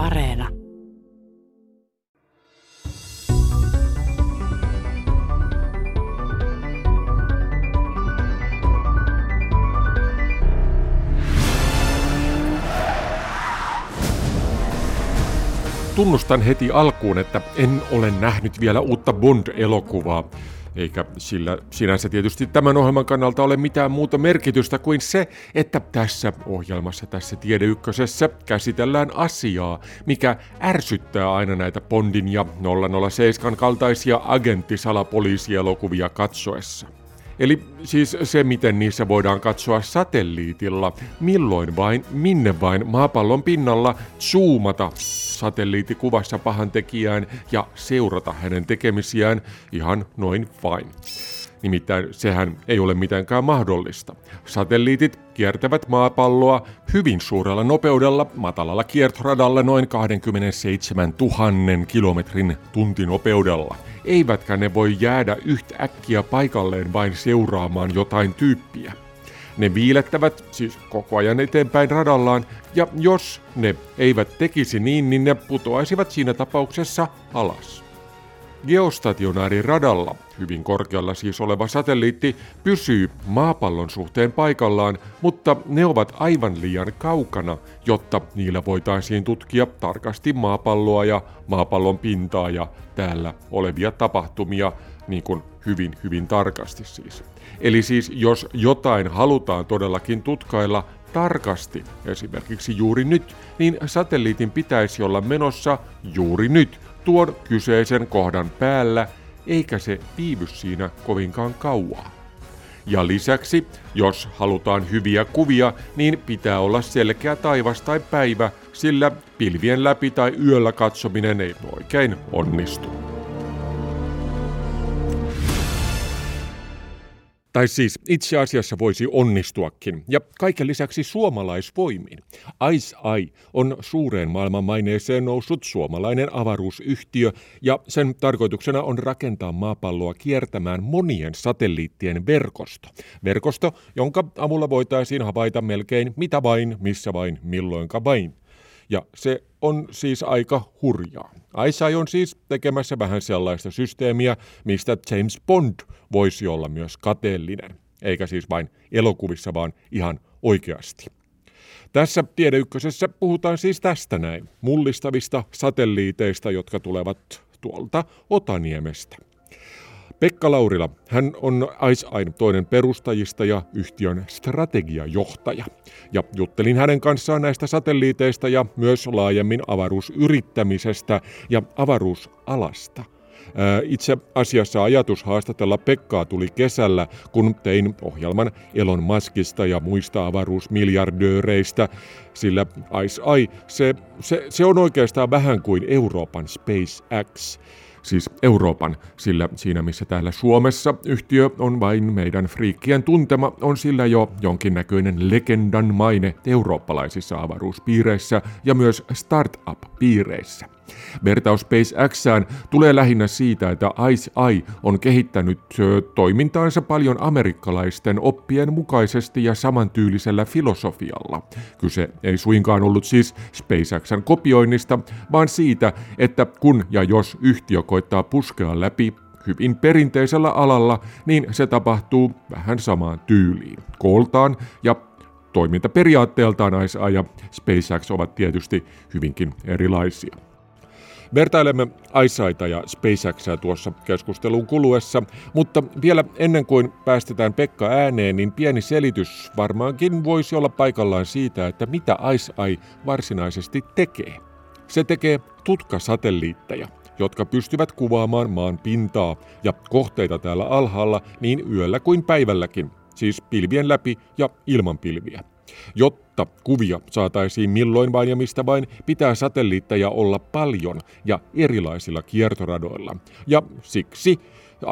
Areena. Tunnustan heti alkuun, että en ole nähnyt vielä uutta Bond-elokuvaa, eikä sillä sinänsä tietysti tämän ohjelman kannalta ole mitään muuta merkitystä kuin se, että tässä ohjelmassa, tässä Tiedeykkösessä käsitellään asiaa, mikä ärsyttää aina näitä Bondin ja 007 kaltaisia agenttisalapoliisielokuvia katsoessa. Eli siis se, miten niissä voidaan katsoa satelliitilla, milloin vain, minne vain maapallon pinnalla zoomata satelliittikuvassa pahan tekijään ja seurata hänen tekemisiään ihan noin fine. Nimittäin sehän ei ole mitenkään mahdollista. Satelliitit kiertävät maapalloa hyvin suurella nopeudella matalalla kiertoradalla noin 27 000 kilometrin tuntinopeudella. Eivätkä ne voi jäädä yhtäkkiä paikalleen vain seuraamaan jotain tyyppiä. Ne viilettävät siis koko ajan eteenpäin radallaan, ja jos ne eivät tekisi niin, niin ne putoaisivat siinä tapauksessa alas. Radalla, hyvin korkealla siis oleva satelliitti, pysyy maapallon suhteen paikallaan, mutta ne ovat aivan liian kaukana, jotta niillä voitaisiin tutkia tarkasti maapalloa ja maapallon pintaa ja täällä olevia tapahtumia, niin kuin hyvin, hyvin tarkasti siis. Eli siis jos jotain halutaan todellakin tutkailla tarkasti, esimerkiksi juuri nyt, niin satelliitin pitäisi olla menossa juuri nyt tuon kyseisen kohdan päällä, eikä se viivy siinä kovinkaan kauaa. Ja lisäksi, jos halutaan hyviä kuvia, niin pitää olla selkeä taivas tai päivä, sillä pilvien läpi tai yöllä katsominen ei oikein onnistu. Tai siis itse asiassa voisi onnistuakin, ja kaiken lisäksi suomalaisvoimin. Eye on suureen maailmanmaineeseen noussut suomalainen avaruusyhtiö, ja sen tarkoituksena on rakentaa maapalloa kiertämään monien satelliittien verkosto. Verkosto, jonka avulla voitaisiin havaita melkein mitä vain, missä vain, milloinka vain. Ja se on siis aika hurjaa. Aisai on siis tekemässä vähän sellaista systeemiä, mistä James Bond voisi olla myös kateellinen. Eikä siis vain elokuvissa, vaan ihan oikeasti. Tässä Tiedeykkösessä puhutaan siis tästä näin, mullistavista satelliiteista, jotka tulevat tuolta Otaniemestä. Pekka Laurila, hän on IceEye toinen perustajista ja yhtiön strategiajohtaja. Ja juttelin hänen kanssaan näistä satelliiteista ja myös laajemmin avaruusyrittämisestä ja avaruusalasta. Itse asiassa ajatus haastatella Pekkaa tuli kesällä, kun tein ohjelman Elon Muskista ja muista avaruusmiljardööreistä, sillä IceEye, se, se, se on oikeastaan vähän kuin Euroopan SpaceX siis Euroopan, sillä siinä missä täällä Suomessa yhtiö on vain meidän friikkien tuntema, on sillä jo jonkinnäköinen legendan maine eurooppalaisissa avaruuspiireissä ja myös startup-piireissä. Vertaus SpaceXään tulee lähinnä siitä, että Ice Eye on kehittänyt toimintaansa paljon amerikkalaisten oppien mukaisesti ja samantyylisellä filosofialla. Kyse ei suinkaan ollut siis SpaceXn kopioinnista, vaan siitä, että kun ja jos yhtiö koittaa puskea läpi hyvin perinteisellä alalla, niin se tapahtuu vähän samaan tyyliin. Kooltaan ja toimintaperiaatteeltaan ICE ja SpaceX ovat tietysti hyvinkin erilaisia. Vertailemme ICEita ja SpaceXia tuossa keskustelun kuluessa, mutta vielä ennen kuin päästetään Pekka ääneen, niin pieni selitys varmaankin voisi olla paikallaan siitä, että mitä ICEI varsinaisesti tekee. Se tekee tutkasatelliitteja, jotka pystyvät kuvaamaan maan pintaa ja kohteita täällä alhaalla niin yöllä kuin päivälläkin, siis pilvien läpi ja ilman pilviä. Jotta kuvia saataisiin milloin vain ja mistä vain, pitää satelliitteja olla paljon ja erilaisilla kiertoradoilla. Ja siksi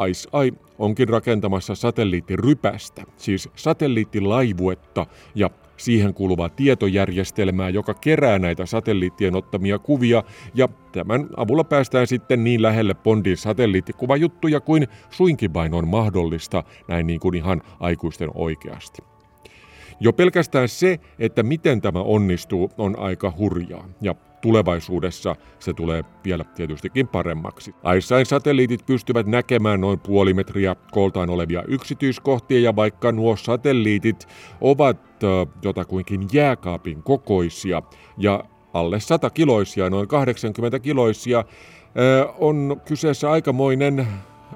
IceEye onkin rakentamassa satelliittirypästä, siis satelliittilaivuetta ja siihen kuuluvaa tietojärjestelmää, joka kerää näitä satelliittien ottamia kuvia, ja tämän avulla päästään sitten niin lähelle Bondin satelliittikuvajuttuja kuin suinkin vain on mahdollista, näin niin kuin ihan aikuisten oikeasti. Jo pelkästään se, että miten tämä onnistuu, on aika hurjaa. Ja tulevaisuudessa se tulee vielä tietystikin paremmaksi. ICESat-satelliitit pystyvät näkemään noin puoli metriä kooltaan olevia yksityiskohtia ja vaikka nuo satelliitit ovat jotakuinkin jääkaapin kokoisia ja alle 100 kiloisia, noin 80 kiloisia, on kyseessä aikamoinen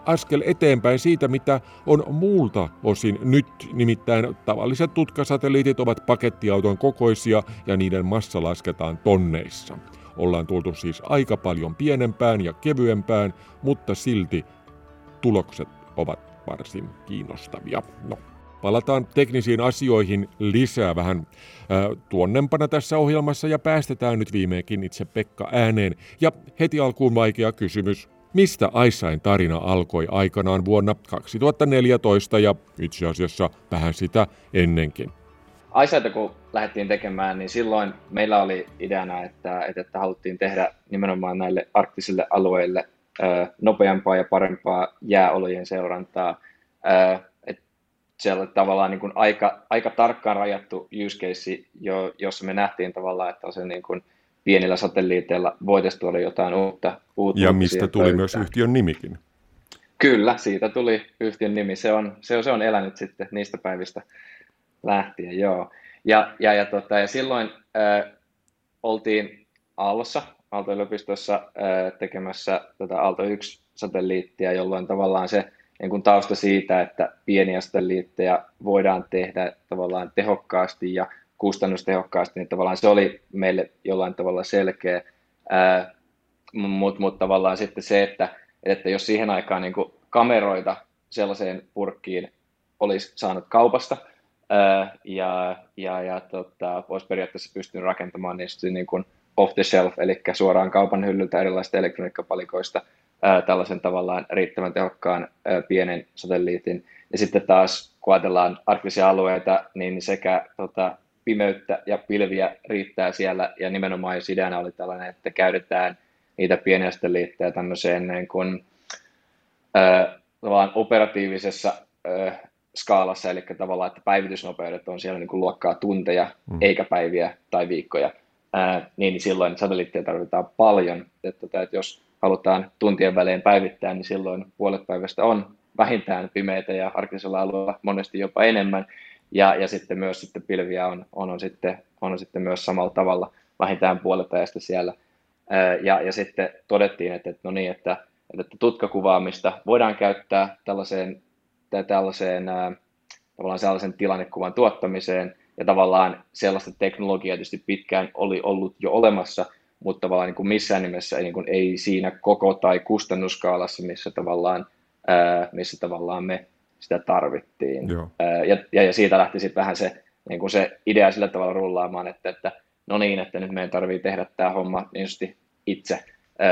askel eteenpäin siitä, mitä on muulta osin nyt. Nimittäin tavalliset tutkasatelliitit ovat pakettiauton kokoisia ja niiden massa lasketaan tonneissa. Ollaan tultu siis aika paljon pienempään ja kevyempään, mutta silti tulokset ovat varsin kiinnostavia. No, palataan teknisiin asioihin lisää vähän äh, tuonnempana tässä ohjelmassa ja päästetään nyt viimeinkin itse Pekka ääneen. Ja heti alkuun vaikea kysymys. Mistä Aissain tarina alkoi aikanaan vuonna 2014 ja itse asiassa vähän sitä ennenkin? Aisaita kun lähdettiin tekemään, niin silloin meillä oli ideana, että, että haluttiin tehdä nimenomaan näille arktisille alueille nopeampaa ja parempaa jääolojen seurantaa. siellä oli tavallaan niin kuin aika, aika tarkkaan rajattu use case, jo, jossa me nähtiin tavallaan, että se niin kuin pienillä satelliiteilla voitaisiin tuoda jotain uutta. uutta ja mistä tuli pöytään. myös yhtiön nimikin. Kyllä, siitä tuli yhtiön nimi. Se on, se, se on elänyt sitten niistä päivistä lähtien, joo. Ja, ja, ja, tota, ja silloin äh, oltiin Aallossa, Aalto-yliopistossa äh, tekemässä tätä Aalto 1-satelliittia, jolloin tavallaan se niin kuin tausta siitä, että pieniä satelliitteja voidaan tehdä tavallaan tehokkaasti ja kustannustehokkaasti, niin tavallaan se oli meille jollain tavalla selkeä, mutta mut tavallaan sitten se, että, että jos siihen aikaan niin kuin kameroita sellaiseen purkkiin olisi saanut kaupasta, ää, ja, ja, ja tota, olisi periaatteessa pystynyt rakentamaan niistä niin kuin off the shelf, eli suoraan kaupan hyllyltä erilaisista elektroniikkapalikoista ää, tällaisen tavallaan riittävän tehokkaan ää, pienen satelliitin. Ja sitten taas, kun ajatellaan arktisia alueita, niin sekä tota, pimeyttä ja pilviä riittää siellä, ja nimenomaan jos ideana oli tällainen, että käytetään niitä pieniä satelliitteja tämmöiseen niin kuin, ää, operatiivisessa ää, skaalassa, eli tavallaan, että päivitysnopeudet on siellä niin kuin luokkaa tunteja, mm. eikä päiviä tai viikkoja, ää, niin silloin satelliitteja tarvitaan paljon. Että, että jos halutaan tuntien välein päivittää, niin silloin puolet päivästä on vähintään pimeitä ja arkisella alueella monesti jopa enemmän. Ja, ja sitten myös sitten pilviä on, on, on, sitten, on sitten myös samalla tavalla vähintään puolet ajasta siellä. Ja, ja sitten todettiin, että, että, no niin, että, että tutkakuvaamista voidaan käyttää tällaiseen tällaiseen tavallaan sellaisen tilannekuvan tuottamiseen, ja tavallaan sellaista teknologiaa tietysti pitkään oli ollut jo olemassa, mutta tavallaan niin kuin missään nimessä niin kuin, ei siinä koko- tai kustannuskaalassa, missä tavallaan, missä tavallaan me sitä tarvittiin. Ää, ja, ja, ja siitä lähti sitten vähän se, niin kuin se idea sillä tavalla rullaamaan, että, että no niin, että nyt meidän tarvii tehdä tämä homma niin itse,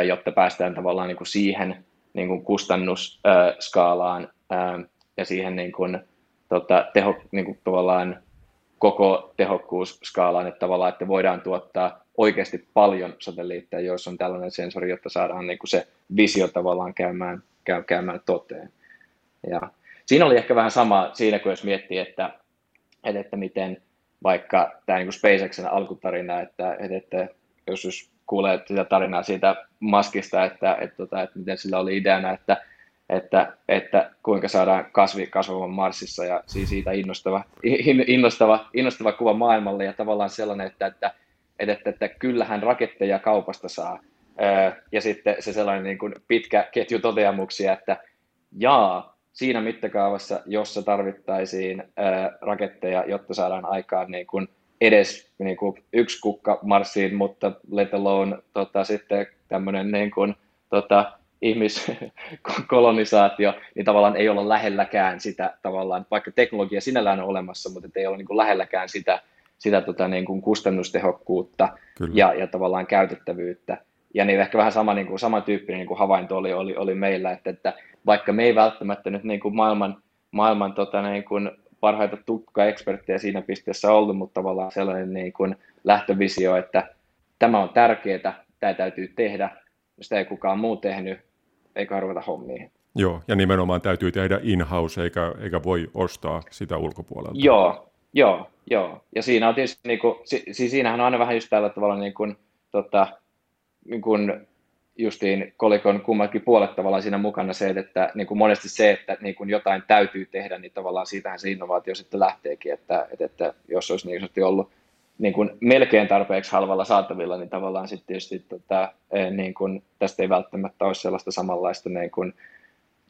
jotta päästään tavallaan niin kuin siihen niin kuin kustannusskaalaan, ja siihen niin kuin, tota, teho, niin kuin tavallaan koko tehokkuusskaalaan, että tavallaan, että voidaan tuottaa oikeasti paljon satelliitteja, joissa on tällainen sensori, jotta saadaan niin kuin se visio tavallaan käymään, käy, käymään toteen. Ja siinä oli ehkä vähän sama siinä, kun jos miettii, että, että, että miten vaikka tämä niin SpaceXen alkutarina, että, että, että jos, jos kuulee sitä tarinaa siitä maskista, että, että, että, että miten sillä oli ideana, että että, että kuinka saadaan kasvi kasvamaan Marsissa ja siitä innostava, innostava, innostava kuva maailmalle ja tavallaan sellainen, että, että, että, että, että kyllähän raketteja kaupasta saa. Ja sitten se sellainen niin kuin pitkä ketju toteamuksia, että jaa, siinä mittakaavassa, jossa tarvittaisiin raketteja, jotta saadaan aikaan niin kuin edes niin kuin yksi kukka Marsiin, mutta let alone tota, sitten tämmöinen niin kuin, tota, ihmiskolonisaatio, niin tavallaan ei olla lähelläkään sitä tavallaan, vaikka teknologia sinällään on olemassa, mutta ei olla niin kuin lähelläkään sitä, sitä tota niin kuin kustannustehokkuutta ja, ja tavallaan käytettävyyttä. Ja niin ehkä vähän sama, niin kuin, samantyyppinen niin kuin havainto oli, oli, oli meillä, että, että vaikka me ei välttämättä nyt niin kuin maailman, maailman tota niin kuin parhaita tukka-eksperttejä siinä pisteessä ollut, mutta tavallaan sellainen niin kuin lähtövisio, että tämä on tärkeää, tämä täytyy tehdä, sitä ei kukaan muu tehnyt, eikä ruveta hommiin. Joo, ja nimenomaan täytyy tehdä in-house, eikä, eikä voi ostaa sitä ulkopuolelta. Joo, joo, joo. Ja siinä on tietysti, niin kuin, si, siis siinähän on aina vähän just tällä tavalla niin kuin, tota, niin kuin justiin kolikon kummatkin puolet tavallaan siinä mukana se, että niin kuin monesti se, että niin kuin jotain täytyy tehdä, niin tavallaan siitähän se innovaatio sitten lähteekin, että, että, että jos olisi niin ollut niin kuin melkein tarpeeksi halvalla saatavilla, niin tavallaan sitten tietysti tota, eh, niin kuin, tästä ei välttämättä ole sellaista samanlaista niin kuin,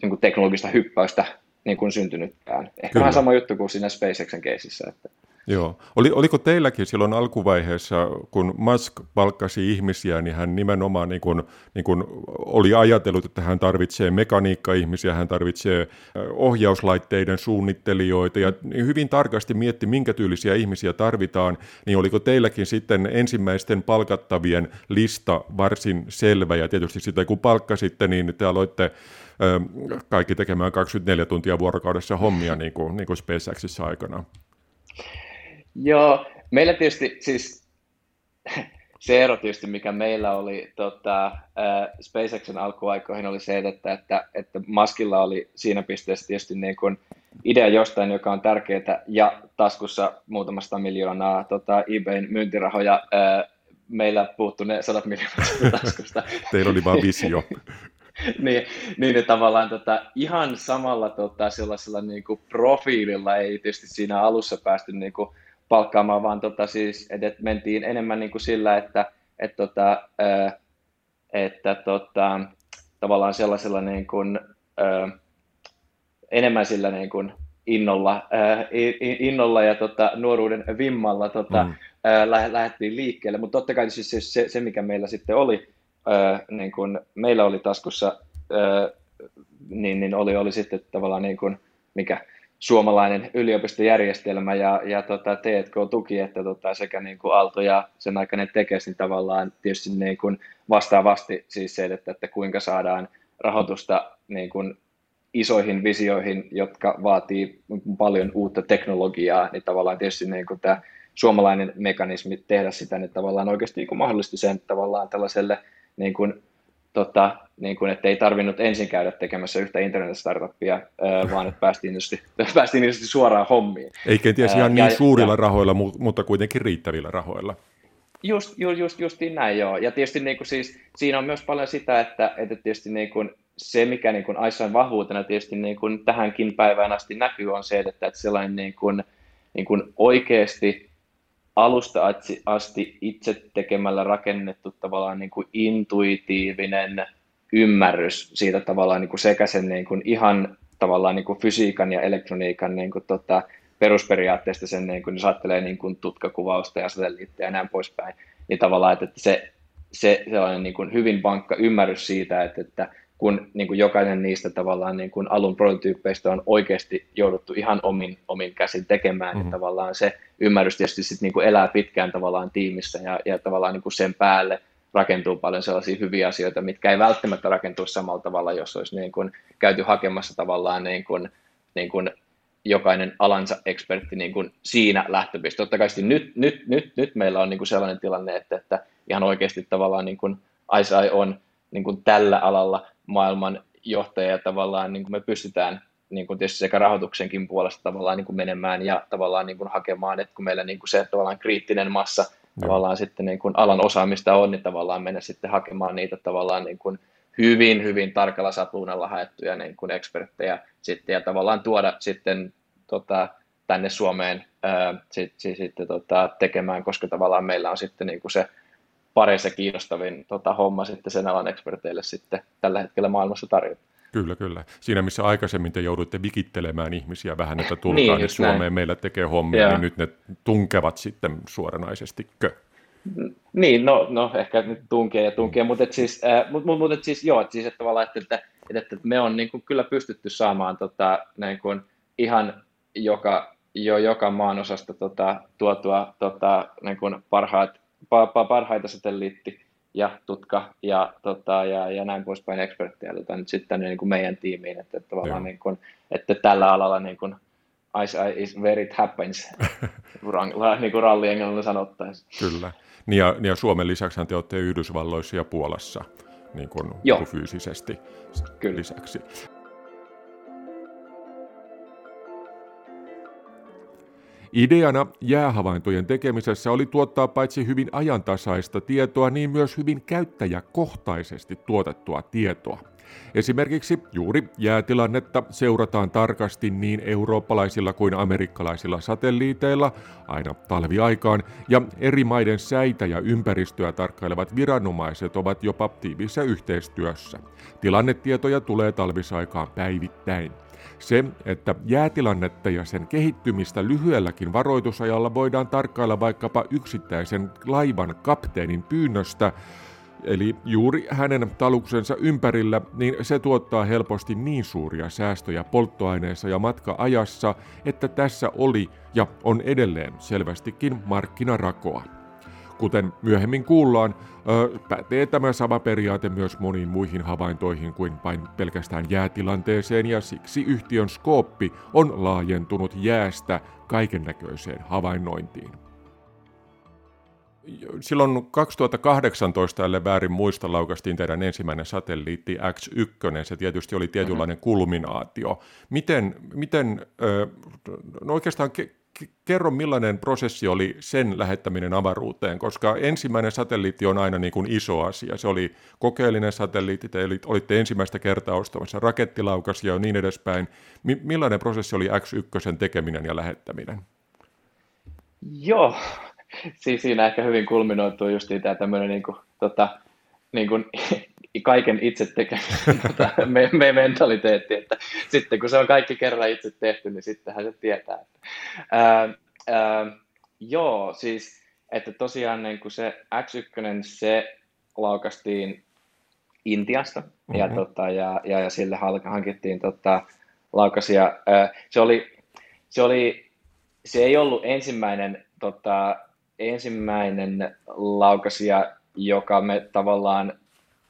niin kuin teknologista hyppäystä niin kuin syntynytkään. Ehkä Kyllä. vähän sama juttu kuin siinä SpaceXen keisissä. Että. Joo. Oli, oliko teilläkin silloin alkuvaiheessa, kun Musk palkkasi ihmisiä, niin hän nimenomaan niin kuin, niin kuin oli ajatellut, että hän tarvitsee mekaniikka-ihmisiä, hän tarvitsee ohjauslaitteiden suunnittelijoita ja hyvin tarkasti mietti, minkä tyylisiä ihmisiä tarvitaan, niin oliko teilläkin sitten ensimmäisten palkattavien lista varsin selvä ja tietysti sitä kun palkkasitte, niin te aloitte kaikki tekemään 24 tuntia vuorokaudessa hommia niin kuin, niin kuin SpaceXissa aikana. Joo, meillä tietysti siis se ero tietysti, mikä meillä oli tota, äh, SpaceXen alkuaikoihin, oli se, että, että, että Maskilla oli siinä pisteessä tietysti niin kuin idea jostain, joka on tärkeää, ja taskussa muutamasta miljoonaa tota, eBayn myyntirahoja. Äh, meillä puuttu ne sadat miljoonat taskusta. Teillä oli vaan visio. niin, niin että tavallaan tota, ihan samalla tota, sellaisella niin kuin profiililla ei tietysti siinä alussa päästy niin kuin, palkkaamaan, vaan tota, siis, että mentiin enemmän niin kuin sillä, että, että, tota, että tota, tavallaan sellaisella niin kuin, enemmän sillä niin kuin innolla, innolla ja tota, nuoruuden vimmalla tota, mm. lähdettiin liikkeelle, mutta totta kai siis se, se, se, mikä meillä sitten oli, niin kuin meillä oli taskussa, niin, niin oli, oli sitten tavallaan niin kuin, mikä suomalainen yliopistojärjestelmä ja, ja tota, T&K-tuki, että tota, sekä niin kuin Aalto ja sen aikainen tekes, niin tavallaan tietysti niin kuin vastaavasti siis se, että, että kuinka saadaan rahoitusta niin kuin isoihin visioihin, jotka vaatii paljon uutta teknologiaa, niin tavallaan tietysti niin kuin tämä suomalainen mekanismi tehdä sitä, niin tavallaan oikeasti niin kuin mahdollisti sen tavallaan tällaiselle niin kuin tota, niin kuin, että ei tarvinnut ensin käydä tekemässä yhtä internet-startuppia, vaan että päästiin tietysti, päästiin tietysti suoraan hommiin. Ei kenties ihan niin ja, suurilla ja, rahoilla, mutta kuitenkin riittävillä rahoilla. Just, just, just justiin näin, joo. Ja tietysti niin kuin siis, siinä on myös paljon sitä, että, että tietysti niin kuin se, mikä niin kuin Aissain vahvuutena tietysti niin kuin tähänkin päivään asti näkyy, on se, että, että sellainen niin kuin, niin kuin oikeasti alusta asti itse tekemällä rakennettu tavallaan niin kuin intuitiivinen ymmärrys siitä tavallaan niin kuin sekä sen niin kuin ihan tavallaan niin kuin fysiikan ja elektroniikan niin kuin tota, perusperiaatteesta sen, niin kuin, jos ajattelee niin kuin tutkakuvausta ja satelliitteja ja näin poispäin, niin tavallaan, että se, se sellainen niin kuin hyvin vankka ymmärrys siitä, että, että kun niin kuin jokainen niistä tavallaan niin kuin alun prototyyppeistä on oikeasti jouduttu ihan omin, omin käsin tekemään, mm-hmm. niin tavallaan se ymmärrys tietysti sit niin kuin elää pitkään tavallaan tiimissä ja, ja tavallaan niin kuin sen päälle rakentuu paljon sellaisia hyviä asioita, mitkä ei välttämättä rakentu samalla tavalla, jos olisi niin kuin käyty hakemassa tavallaan niin kuin, niin kuin jokainen alansa ekspertti niin kuin siinä lähtöpiste. Totta kai nyt, nyt, nyt, nyt meillä on niin kuin sellainen tilanne, että, että ihan oikeasti tavallaan niin kuin ISI on niin kuin tällä alalla maailman johtaja ja tavallaan niin kuin me pystytään niin kuin tietysti sekä rahoituksenkin puolesta tavallaan niin kuin menemään ja tavallaan niin kuin hakemaan, että kun meillä niin kuin se tavallaan kriittinen massa Joo. tavallaan sitten niin kuin alan osaamista on, niin tavallaan mennä sitten hakemaan niitä tavallaan niin kuin hyvin, hyvin tarkalla sapluunalla haettuja niin kuin eksperttejä sitten ja tavallaan tuoda sitten tota, tänne Suomeen ää, sit, sit, sitten tota, tekemään, koska tavallaan meillä on sitten niin kuin se pareissa kiinnostavin tota, homma sitten sen alan eksperteille sitten tällä hetkellä maailmassa tarjota. Kyllä, kyllä. Siinä missä aikaisemmin te jouduitte vikittelemään ihmisiä vähän, että tulkaa niin, niin Suomeen näin. meillä tekee hommia, Joo. niin nyt ne tunkevat sitten suoranaisesti. Niin, no, no ehkä nyt tunkee ja tunkee, mutta et siis, äh, mut, mut, mut et siis joo, et siis, että, tavallaan, että, että, että, että me on niin kuin, kyllä pystytty saamaan tota, niin kuin, ihan joka, jo joka maan osasta tota, tuotua tota, niin kuin parhaat parhaita satelliitti ja tutka ja, tota, ja, ja näin poispäin eksperttejä tota, nyt sitten niin kuin meidän tiimiin, että, että, tavallaan niin kuin, että tällä alalla niin kuin, ice is where it happens, niin kuin ralli englannilla sanottaisiin. Kyllä. Niin ja, niin ja Suomen lisäksi te olette Yhdysvalloissa ja Puolassa niin kuin, Joo. Niin fyysisesti Kyllä. lisäksi. Ideana jäähavaintojen tekemisessä oli tuottaa paitsi hyvin ajantasaista tietoa, niin myös hyvin käyttäjäkohtaisesti tuotettua tietoa. Esimerkiksi juuri jäätilannetta seurataan tarkasti niin eurooppalaisilla kuin amerikkalaisilla satelliiteilla aina talviaikaan, ja eri maiden säitä ja ympäristöä tarkkailevat viranomaiset ovat jopa tiivissä yhteistyössä. Tilannetietoja tulee talvisaikaan päivittäin. Se, että jäätilannetta ja sen kehittymistä lyhyelläkin varoitusajalla voidaan tarkkailla vaikkapa yksittäisen laivan kapteenin pyynnöstä, eli juuri hänen taluksensa ympärillä, niin se tuottaa helposti niin suuria säästöjä polttoaineessa ja matkaajassa, että tässä oli ja on edelleen selvästikin markkinarakoa. Kuten myöhemmin kuullaan, pätee tämä sama periaate myös moniin muihin havaintoihin kuin vain pelkästään jäätilanteeseen ja siksi yhtiön skooppi on laajentunut jäästä kaikennäköiseen havainnointiin. Silloin 2018, ellei väärin muista, laukastiin teidän ensimmäinen satelliitti X1. Se tietysti oli tietynlainen mm-hmm. kulminaatio. Miten, miten no oikeastaan kerro millainen prosessi oli sen lähettäminen avaruuteen, koska ensimmäinen satelliitti on aina niin kuin iso asia. Se oli kokeellinen satelliitti, te olitte ensimmäistä kertaa ostamassa rakettilaukasia ja niin edespäin. millainen prosessi oli X1 tekeminen ja lähettäminen? Joo, siis siinä ehkä hyvin kulminoituu just tämä tämmöinen niin kuin, tota, niin kuin, kaiken itse tekemisen tota, me, me mentaliteetti, että sitten kun se on kaikki kerran itse tehty, niin sittenhän se tietää. Että, ää, ää, joo, siis että tosiaan niin kuin se X1, se laukastiin Intiasta mm-hmm. ja, tota, ja, ja, ja sille hankittiin tota, laukasia. Ää, se, oli, se, oli, se ei ollut ensimmäinen tota, ensimmäinen laukasia, joka me tavallaan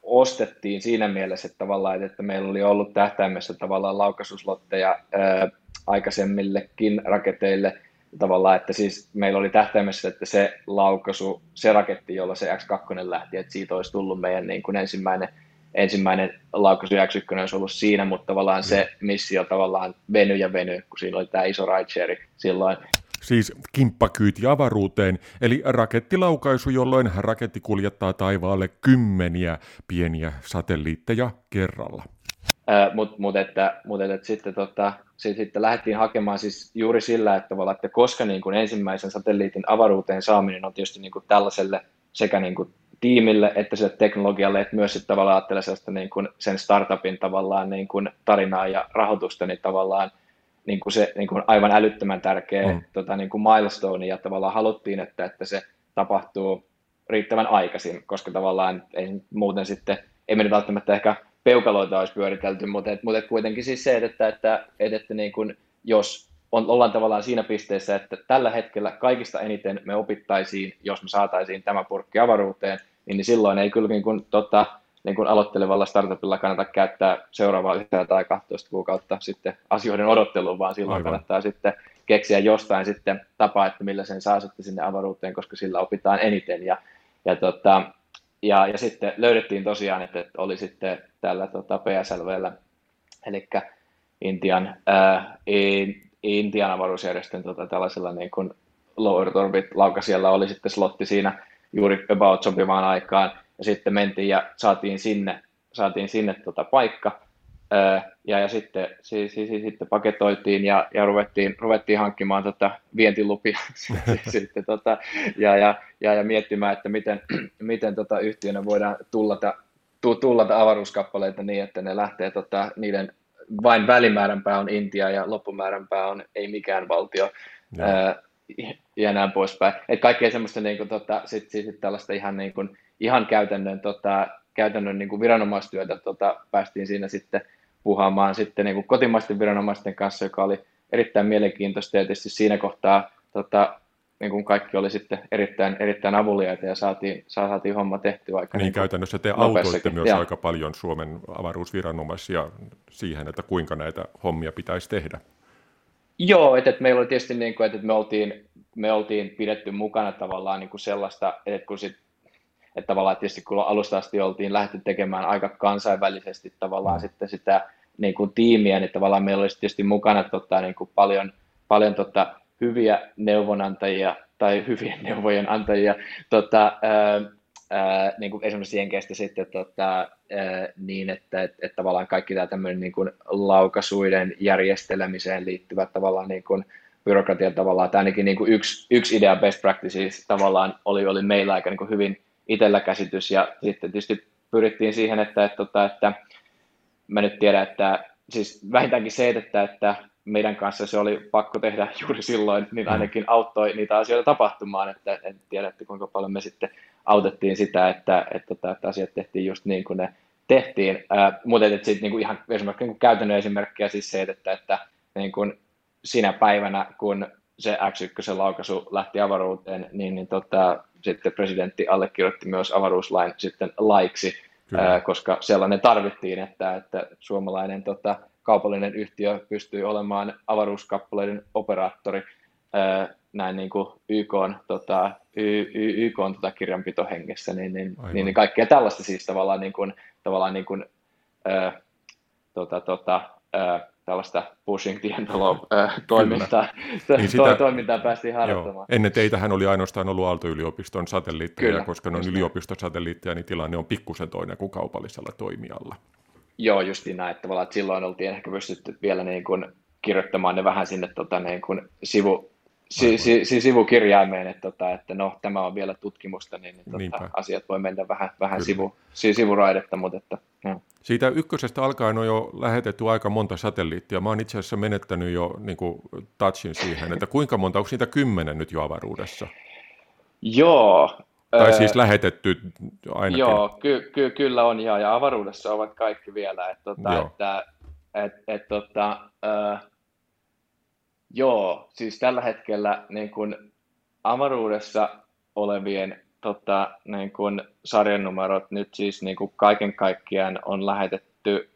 ostettiin siinä mielessä, että tavallaan, että meillä oli ollut tähtäimessä tavallaan laukasuslotteja ää, aikaisemmillekin raketeille, tavallaan, että siis meillä oli tähtäimessä, että se laukaisu, se raketti, jolla se X2 lähti, että siitä olisi tullut meidän niin kuin ensimmäinen, ensimmäinen laukaisu X1 olisi ollut siinä, mutta tavallaan se missio tavallaan veny ja veny, kun siinä oli tämä iso rideshare silloin, siis kimppakyyti avaruuteen, eli rakettilaukaisu, jolloin raketti kuljettaa taivaalle kymmeniä pieniä satelliitteja kerralla. Äh, Mutta mut että, mut että sitten, tota, sit, sitten lähdettiin hakemaan siis juuri sillä, että, että koska niin kuin ensimmäisen satelliitin avaruuteen saaminen on tietysti niin kuin tällaiselle sekä niin kuin tiimille että sille teknologialle, että myös sitten tavallaan ajattelee niin kuin sen startupin tavallaan niin kuin tarinaa ja rahoitusta, niin tavallaan niin kuin se niin kuin aivan älyttömän tärkeä mm. tota, niin kuin milestone, ja tavallaan haluttiin, että, että se tapahtuu riittävän aikaisin, koska tavallaan ei muuten sitten, ei me nyt välttämättä ehkä peukaloita olisi pyöritelty, mutta, et, mutta et kuitenkin siis se, että, että, että, että niin kuin, jos on, ollaan tavallaan siinä pisteessä, että tällä hetkellä kaikista eniten me opittaisiin, jos me saataisiin tämä purkki avaruuteen, niin, niin silloin ei kyllä niin kuin, tota, niin kuin aloittelevalla startupilla kannata käyttää seuraavaa 1 tai 12 kuukautta sitten asioiden odotteluun, vaan silloin Aivan. kannattaa sitten keksiä jostain sitten tapaa, että millä sen saa sitten sinne avaruuteen, koska sillä opitaan eniten. Ja, ja, tota, ja, ja sitten löydettiin tosiaan, että oli sitten tällä tota PSLVllä, eli Intian, ää, Intian avaruusjärjestön tota, tällaisella niin kuin low Earth Orbit laukasijalla oli sitten slotti siinä juuri about sopivaan aikaan, ja sitten mentiin ja saatiin sinne, saatiin sinne tota paikka, ja, ja sitten, siis, siis, siis, sitten paketoitiin ja, ja ruvettiin, ruvettiin hankkimaan tota vientilupia sitten, tota, ja, ja, ja, ja, miettimään, että miten, miten tota yhtiönä voidaan tullata, tullata avaruuskappaleita niin, että ne lähtee tota, niiden vain välimääränpää on Intia ja loppumääränpää on ei mikään valtio. Ää, ja näin poispäin. Että kaikkea semmoista niin kuin, tota, sit, sit, sit tällaista ihan, niin kuin, ihan käytännön, tota, käytännön niin kuin viranomaistyötä tota, päästiin siinä sitten puhaamaan sitten niin kuin kotimaisten viranomaisten kanssa, joka oli erittäin mielenkiintoista ja tietysti siinä kohtaa tota, niin kuin kaikki oli sitten erittäin, erittäin avuliaita ja saatiin, saatiin homma tehtyä aika niin, niin käytännössä te autoitte myös ja. aika paljon Suomen avaruusviranomaisia siihen, että kuinka näitä hommia pitäisi tehdä. Joo, että, että meillä oli tietysti niin kuin, että me oltiin, me oltiin pidetty mukana tavallaan niin kuin sellaista, että kun sit, että tavallaan tietysti kun alusta asti oltiin lähty tekemään aika kansainvälisesti tavallaan mm. sitten sitä niin kuin tiimiä, niin tavallaan meillä olisi tietysti mukana tota, niin kuin paljon, paljon tota, hyviä neuvonantajia tai hyvien neuvojen antajia tota, ää, ää, niin kuin esimerkiksi Jenkeistä sitten tota, ää, niin, että, että, että tavallaan kaikki tämä tämmöinen niin kuin laukasuiden järjestelemiseen liittyvät tavallaan niin kuin byrokratia tavallaan, että ainakin niin kuin yksi, yksi idea best practices tavallaan oli, oli meillä aika niin kuin hyvin itsellä käsitys ja sitten tietysti pyrittiin siihen, että, että, että, että mä nyt tiedän, että siis vähintäänkin se, että, että meidän kanssa se oli pakko tehdä juuri silloin, niin mm. ainakin auttoi niitä asioita tapahtumaan, että en tiedä, että kuinka paljon me sitten autettiin sitä, että, että, että, että asiat tehtiin just niin kuin ne tehtiin. Äh, mutta että sitten niin kuin ihan esimerkiksi niin kuin käytännön esimerkkiä siis se, että, että niin kuin sinä päivänä, kun se X1 laukaisu lähti avaruuteen, niin, niin tota, sitten presidentti allekirjoitti myös avaruuslain sitten laiksi, ää, koska sellainen tarvittiin, että, että suomalainen tota, kaupallinen yhtiö pystyy olemaan avaruuskappaleiden operaattori ää, näin niin kuin YK on, tota, y, y, YK on tota kirjanpitohengessä, niin, niin, niin, niin, kaikkea tällaista siis tavallaan, niin kuin, tavallaan niin kuin, ää, tota, tota, ää, tällaista pushing the envelope-toimintaa niin sitä, toimintaa päästiin harjoittamaan. Joo. Ennen teitähän oli ainoastaan ollut Aalto-yliopiston satelliitteja, Kyllä, koska ne on yliopistosatelliitteja, niin tilanne on pikkusen toinen kuin kaupallisella toimijalla. Joo, justiin näin, että, että silloin oltiin ehkä pystytty vielä niin kuin kirjoittamaan ne vähän sinne tota, niin kuin sivu, si, si, si, sivukirjaimeen, että, tota, että no, tämä on vielä tutkimusta, niin, niin tota, asiat voi mennä vähän, vähän sivu, si, sivuraidetta, mutta että, no. Siitä ykkösestä alkaen on jo lähetetty aika monta satelliittia. Mä oon itse asiassa menettänyt jo niin kuin, touchin siihen, että kuinka monta, onko niitä kymmenen nyt jo avaruudessa? Joo. Tai siis lähetetty ainakin. Joo, ky- ky- kyllä on, ja, ja avaruudessa ovat kaikki vielä. Että, tota, että et, et, tota, äh, joo, siis tällä hetkellä niin kun avaruudessa olevien tota, niin kun sarjanumerot nyt siis niin kuin kaiken kaikkiaan on lähetetty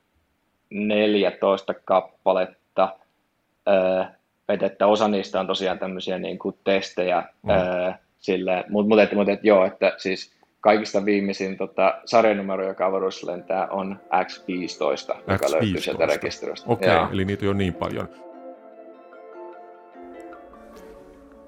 14 kappaletta, öö, että osa niistä on tosiaan tämmöisiä niin kuin testejä, mm. öö, mutta mut, mut, mut, joo, että siis kaikista viimeisin tota, sarjanumero, joka avaruudessa lentää, on X15, X15. joka löytyy sieltä rekisteristä. Okei, okay, eli niitä on niin paljon.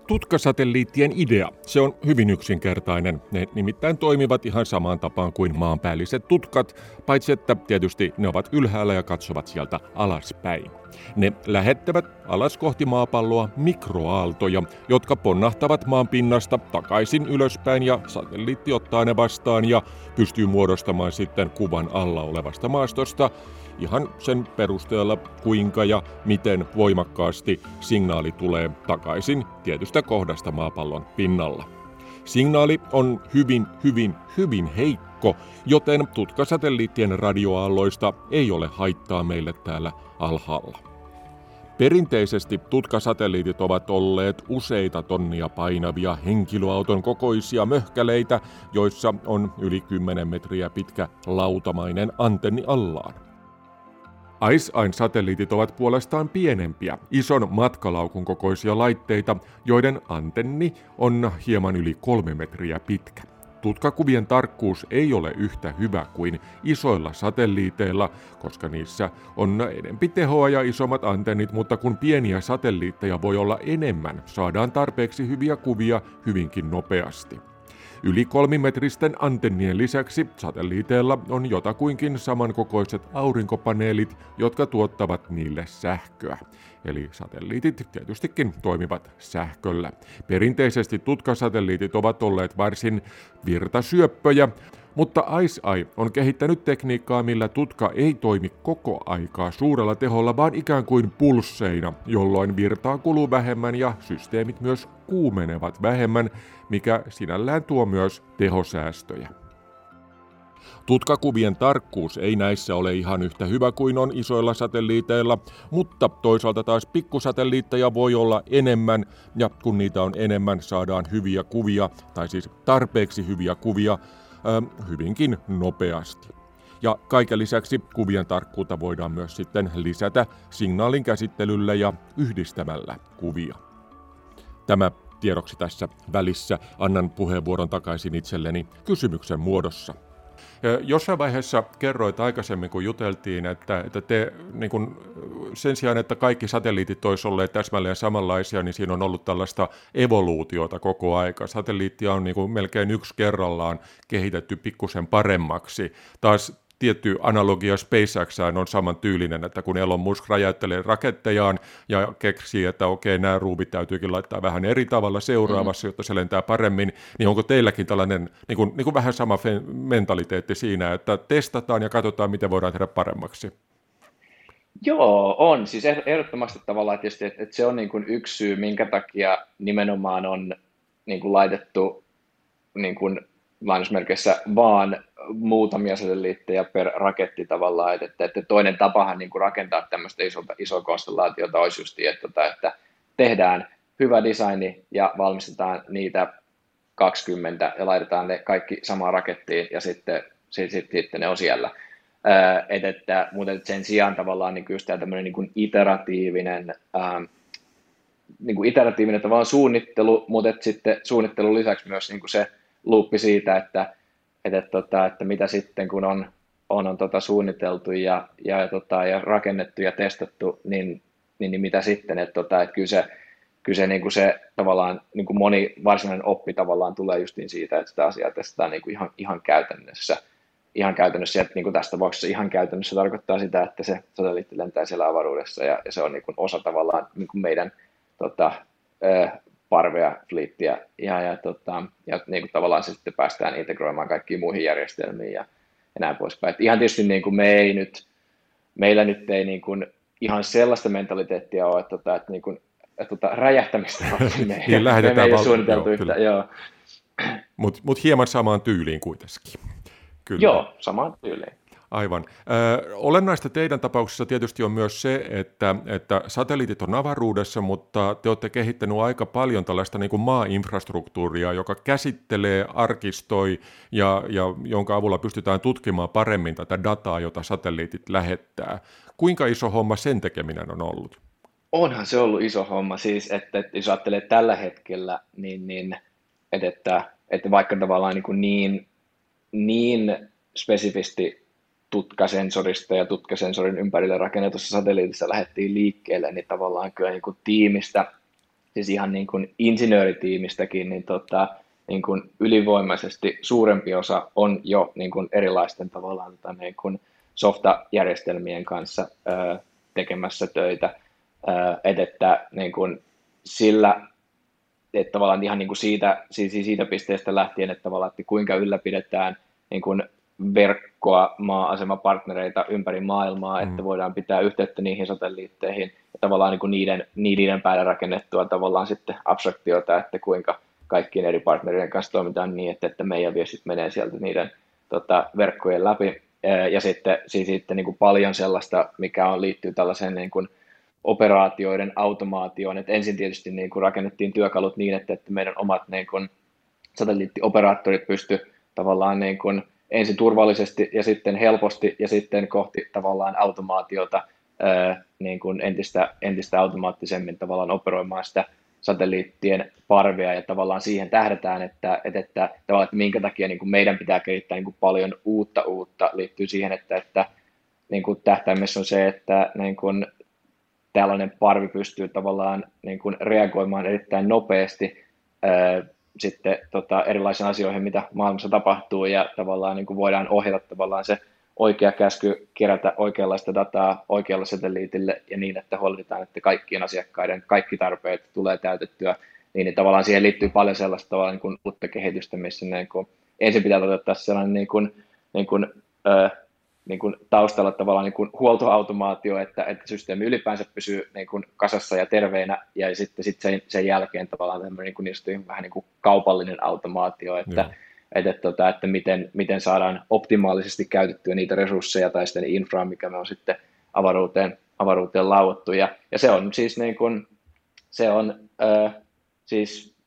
Tutkasatelliittien idea, se on hyvin yksinkertainen. Ne nimittäin toimivat ihan samaan tapaan kuin maanpäälliset tutkat, paitsi että tietysti ne ovat ylhäällä ja katsovat sieltä alaspäin. Ne lähettävät alas kohti maapalloa mikroaaltoja, jotka ponnahtavat maan pinnasta takaisin ylöspäin ja satelliitti ottaa ne vastaan ja pystyy muodostamaan sitten kuvan alla olevasta maastosta, ihan sen perusteella, kuinka ja miten voimakkaasti signaali tulee takaisin tietystä kohdasta maapallon pinnalla. Signaali on hyvin, hyvin, hyvin heikko, joten tutkasatelliittien radioaalloista ei ole haittaa meille täällä alhaalla. Perinteisesti tutkasatelliitit ovat olleet useita tonnia painavia henkilöauton kokoisia möhkäleitä, joissa on yli 10 metriä pitkä lautamainen antenni allaan. IceEye-satelliitit ovat puolestaan pienempiä, ison matkalaukun kokoisia laitteita, joiden antenni on hieman yli kolme metriä pitkä. Tutkakuvien tarkkuus ei ole yhtä hyvä kuin isoilla satelliiteilla, koska niissä on enempi tehoa ja isommat antennit, mutta kun pieniä satelliitteja voi olla enemmän, saadaan tarpeeksi hyviä kuvia hyvinkin nopeasti. Yli kolmimetristen antennien lisäksi satelliiteilla on jotakuinkin samankokoiset aurinkopaneelit, jotka tuottavat niille sähköä. Eli satelliitit tietystikin toimivat sähköllä. Perinteisesti tutkasatelliitit ovat olleet varsin virtasyöppöjä, mutta IceEye on kehittänyt tekniikkaa, millä tutka ei toimi koko aikaa suurella teholla, vaan ikään kuin pulsseina, jolloin virtaa kuluu vähemmän ja systeemit myös kuumenevat vähemmän, mikä sinällään tuo myös tehosäästöjä. Tutkakuvien tarkkuus ei näissä ole ihan yhtä hyvä kuin on isoilla satelliiteilla, mutta toisaalta taas pikkusatelliitteja voi olla enemmän, ja kun niitä on enemmän, saadaan hyviä kuvia, tai siis tarpeeksi hyviä kuvia, hyvinkin nopeasti. Ja kaiken lisäksi kuvien tarkkuutta voidaan myös sitten lisätä signaalin käsittelyllä ja yhdistämällä kuvia. Tämä tiedoksi tässä välissä annan puheenvuoron takaisin itselleni kysymyksen muodossa. Jossain vaiheessa kerroit aikaisemmin, kun juteltiin, että, että te niin kun, sen sijaan, että kaikki satelliitit olisivat olleet täsmälleen samanlaisia, niin siinä on ollut tällaista evoluutiota koko aika. Satelliittia on niin kuin melkein yksi kerrallaan kehitetty pikkusen paremmaksi. Taas tietty analogia SpaceXään on saman tyylinen, että kun Elon Musk räjäyttelee rakettejaan ja keksii, että okei, nämä ruuvit täytyykin laittaa vähän eri tavalla seuraavassa, mm. jotta se lentää paremmin, niin onko teilläkin tällainen niin kuin, niin kuin vähän sama mentaliteetti siinä, että testataan ja katsotaan, miten voidaan tehdä paremmaksi? Joo, on. Siis ehdottomasti tavallaan tietysti, että, että se on niin kuin yksi syy, minkä takia nimenomaan on niin kuin laitettu niin kuin lainausmerkeissä vaan muutamia satelliitteja per raketti tavallaan, että, että toinen tapahan niin kuin rakentaa tämmöistä isoa, isoa konstellaatiota olisi just, että, tota, että tehdään hyvä designi ja valmistetaan niitä 20 ja laitetaan ne kaikki samaan rakettiin ja sitten, sitten, sitten ne on siellä. Ää, et, että, mutta sen sijaan tavallaan niin just tämä tämmöinen niin kuin iteratiivinen, ää, niin kuin iteratiivinen tavallaan suunnittelu, mutta sitten suunnittelun lisäksi myös niin kuin se luuppi siitä, että, että, että, tota, että mitä sitten kun on, on, on tota suunniteltu ja, ja, tota, ja rakennettu ja testattu, niin, niin, niin mitä sitten, että, tota, että kyllä se, kyllä se, niin kuin se tavallaan niin kuin moni varsinainen oppi tavallaan tulee justiin siitä, että sitä asiaa testataan niin kuin ihan, ihan käytännössä. Ihan käytännössä, että niin kuin tässä tapauksessa ihan käytännössä tarkoittaa sitä, että se satelliitti lentää siellä avaruudessa ja, ja se on niin kuin osa tavallaan niin kuin meidän tota, parvea, fliittiä ja, ja, tota, ja niin kuin tavallaan se sitten päästään integroimaan kaikkiin muihin järjestelmiin ja, ja näin poispäin. Et ihan tietysti niin kuin me ei nyt, meillä nyt ei niin kuin ihan sellaista mentaliteettia ole, että, tota, että, niin kuin, että, että räjähtämistä on. Me, niin lähdetään me ei val- suunniteltu joo, yhtä. Joo. Mutta hieman samaan tyyliin kuitenkin. Kyllä. Joo, samaan tyyliin. Aivan. Ö, olennaista teidän tapauksessa tietysti on myös se, että, että satelliitit on avaruudessa, mutta te olette kehittänyt aika paljon tällaista niin kuin maa-infrastruktuuria, joka käsittelee, arkistoi ja, ja jonka avulla pystytään tutkimaan paremmin tätä dataa, jota satelliitit lähettää. Kuinka iso homma sen tekeminen on ollut? Onhan se ollut iso homma, siis että, että jos ajattelee tällä hetkellä, niin, niin että, että, vaikka tavallaan niin, niin, niin spesifisti tutkasensorista ja tutkasensorin ympärille rakennetussa satelliitissa lähdettiin liikkeelle, niin tavallaan kyllä niin kuin tiimistä, siis ihan niin kuin insinööritiimistäkin, niin, tota, niin kuin ylivoimaisesti suurempi osa on jo niin kuin erilaisten tavallaan tota, niin kuin softajärjestelmien kanssa ö, tekemässä töitä, ö, et, että niin kuin sillä, että tavallaan ihan niin kuin siitä, siitä pisteestä lähtien, että tavallaan, että kuinka ylläpidetään niin kuin verkkoa maa-asemapartnereita ympäri maailmaa, mm. että voidaan pitää yhteyttä niihin satelliitteihin ja tavallaan niin kuin niiden, niiden päällä rakennettua tavallaan sitten abstraktiota, että kuinka kaikkien eri partnerien kanssa toimitaan niin, että, että meidän viestit menee sieltä niiden tota, verkkojen läpi. Ja sitten, siis sitten niin kuin paljon sellaista, mikä on, liittyy tällaiseen niin kuin operaatioiden automaatioon. että ensin tietysti niin kuin rakennettiin työkalut niin, että, että meidän omat niin kuin satelliittioperaattorit pysty tavallaan niin kuin ensin turvallisesti ja sitten helposti ja sitten kohti tavallaan automaatiota ää, niin kuin entistä, entistä automaattisemmin tavallaan operoimaan sitä satelliittien parvea. Ja tavallaan siihen tähdetään, että, että, että, tavallaan, että minkä takia niin kuin meidän pitää kehittää niin kuin paljon uutta uutta liittyy siihen, että, että niin kuin tähtäimessä on se, että niin kuin tällainen parvi pystyy tavallaan niin kuin reagoimaan erittäin nopeasti ää, sitten tota, erilaisiin asioihin, mitä maailmassa tapahtuu ja tavallaan niin kuin voidaan ohjata tavallaan se oikea käsky kerätä oikeanlaista dataa oikealle satelliitille ja niin, että huolehditaan, että kaikkien asiakkaiden kaikki tarpeet tulee täytettyä, niin, niin tavallaan siihen liittyy paljon sellaista tavallaan niin kuin uutta kehitystä, missä niin kuin, ensin pitää toteuttaa sellainen niin kuin, niin kuin, niin kuin taustalla tavallaan niin kuin huoltoautomaatio, että, että systeemi ylipäänsä pysyy niin kuin kasassa ja terveenä, ja sitten sit sen, sen jälkeen tavallaan tämmöinen niin kuin, vähän niin kuin kaupallinen automaatio, että, että, että, että, tota, että miten, miten saadaan optimaalisesti käytettyä niitä resursseja tai sitten infraa, mikä me on sitten avaruuteen, avaruuteen lauottu, ja, ja se on siis niin kuin, se on ö, siis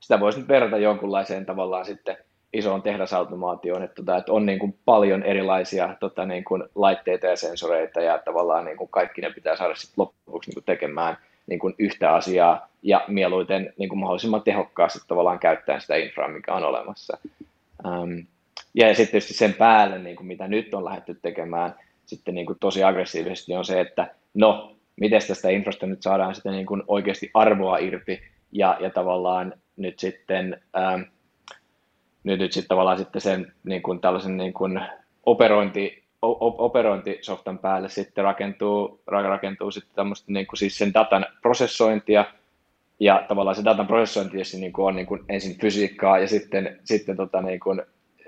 sitä voisi nyt verrata jonkunlaiseen tavallaan sitten isoon tehdasautomaatioon, että, tota, että on niin kuin paljon erilaisia tota, niin kuin laitteita ja sensoreita ja tavallaan niin kuin kaikki ne pitää saada sit loppuksi niin kuin tekemään niin kuin yhtä asiaa ja mieluiten niin kuin mahdollisimman tehokkaasti tavallaan käyttäen sitä infraa, mikä on olemassa. Um, ja sitten tietysti sen päälle, niin kuin mitä nyt on lähdetty tekemään sitten niin kuin tosi aggressiivisesti, on se, että no, miten tästä infrasta nyt saadaan sitten niin kuin oikeasti arvoa irti, ja, ja tavallaan nyt sitten, ähm, nyt, nyt sitten tavallaan sitten sen niin kuin tällaisen niin kuin operointi, operointisoftan päälle sitten rakentuu, rakentuu sitten tämmöistä niin kuin siis sen datan prosessointia, ja tavallaan se datan prosessointi niin kuin on niin kuin ensin fysiikkaa ja sitten, sitten tota niin kuin,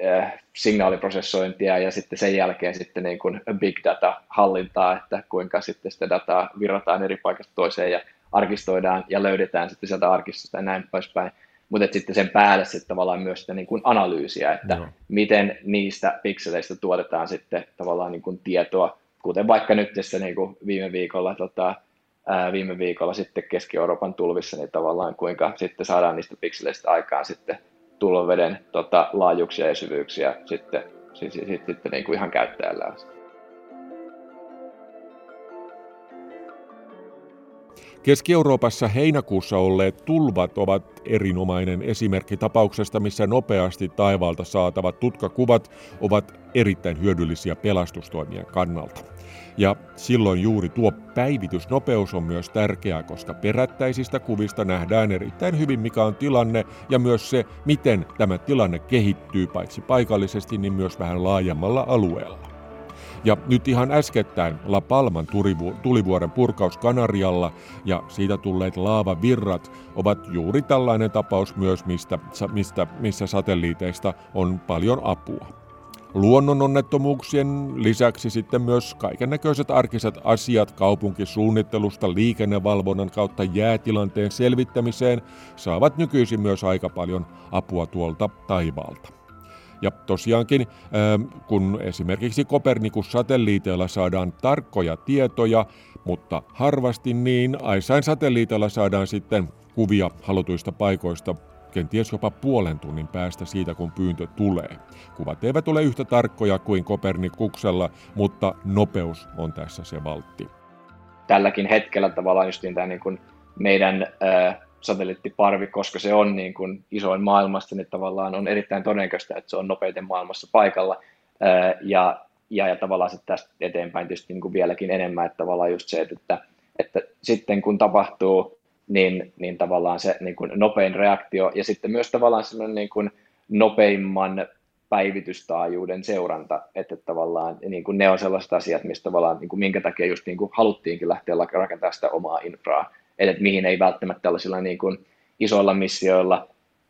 äh, signaaliprosessointia ja sitten sen jälkeen sitten niin kuin big data hallintaa, että kuinka sitten sitä dataa virrataan eri paikasta toiseen ja arkistoidaan ja löydetään sitten sieltä arkistosta ja näin poispäin. Mutta sitten sen päälle sitten tavallaan myös sitä niin kuin analyysiä, että no. miten niistä pikseleistä tuotetaan sitten tavallaan niin kuin tietoa, kuten vaikka nyt tässä niin kuin viime viikolla tota, ää, viime viikolla sitten Keski-Euroopan tulvissa, niin tavallaan kuinka sitten saadaan niistä pikseleistä aikaan sitten tulvaveden tota, laajuuksia ja syvyyksiä sitten, siis, siis, sitten niin kuin ihan käyttäjällä Keski-Euroopassa heinäkuussa olleet tulvat ovat erinomainen esimerkki tapauksesta, missä nopeasti taivaalta saatavat tutkakuvat ovat erittäin hyödyllisiä pelastustoimien kannalta. Ja silloin juuri tuo päivitysnopeus on myös tärkeää, koska perättäisistä kuvista nähdään erittäin hyvin, mikä on tilanne ja myös se, miten tämä tilanne kehittyy paitsi paikallisesti, niin myös vähän laajemmalla alueella. Ja nyt ihan äskettäin La Palman tulivuoren purkaus Kanarialla ja siitä tulleet laavavirrat ovat juuri tällainen tapaus myös, mistä, mistä, missä satelliiteista on paljon apua. Luonnononnettomuuksien lisäksi sitten myös kaikennäköiset arkiset asiat kaupunkisuunnittelusta liikennevalvonnan kautta jäätilanteen selvittämiseen saavat nykyisin myös aika paljon apua tuolta taivaalta. Ja tosiaankin, ähm, kun esimerkiksi Kopernikus-satelliiteilla saadaan tarkkoja tietoja, mutta harvasti niin, aisain satelliiteilla saadaan sitten kuvia halutuista paikoista kenties jopa puolen tunnin päästä siitä, kun pyyntö tulee. Kuvat eivät ole yhtä tarkkoja kuin Kopernikuksella, mutta nopeus on tässä se valtti. Tälläkin hetkellä tavallaan just tämä niin kuin meidän äh, satelliittiparvi, koska se on niin kuin isoin maailmasta, niin tavallaan on erittäin todennäköistä, että se on nopeiten maailmassa paikalla. Ja, ja, ja tavallaan sitten tästä eteenpäin tietysti niin kuin vieläkin enemmän, että tavallaan just se, että, että sitten kun tapahtuu niin, niin tavallaan se niin kuin nopein reaktio ja sitten myös tavallaan semmoinen niin kuin nopeimman päivitystaajuuden seuranta, että tavallaan niin kuin ne on sellaiset asiat, mistä tavallaan, niin kuin minkä takia just niin kuin haluttiinkin lähteä rakentamaan sitä omaa infraa, että mihin ei välttämättä tällaisilla niin kuin isoilla missioilla,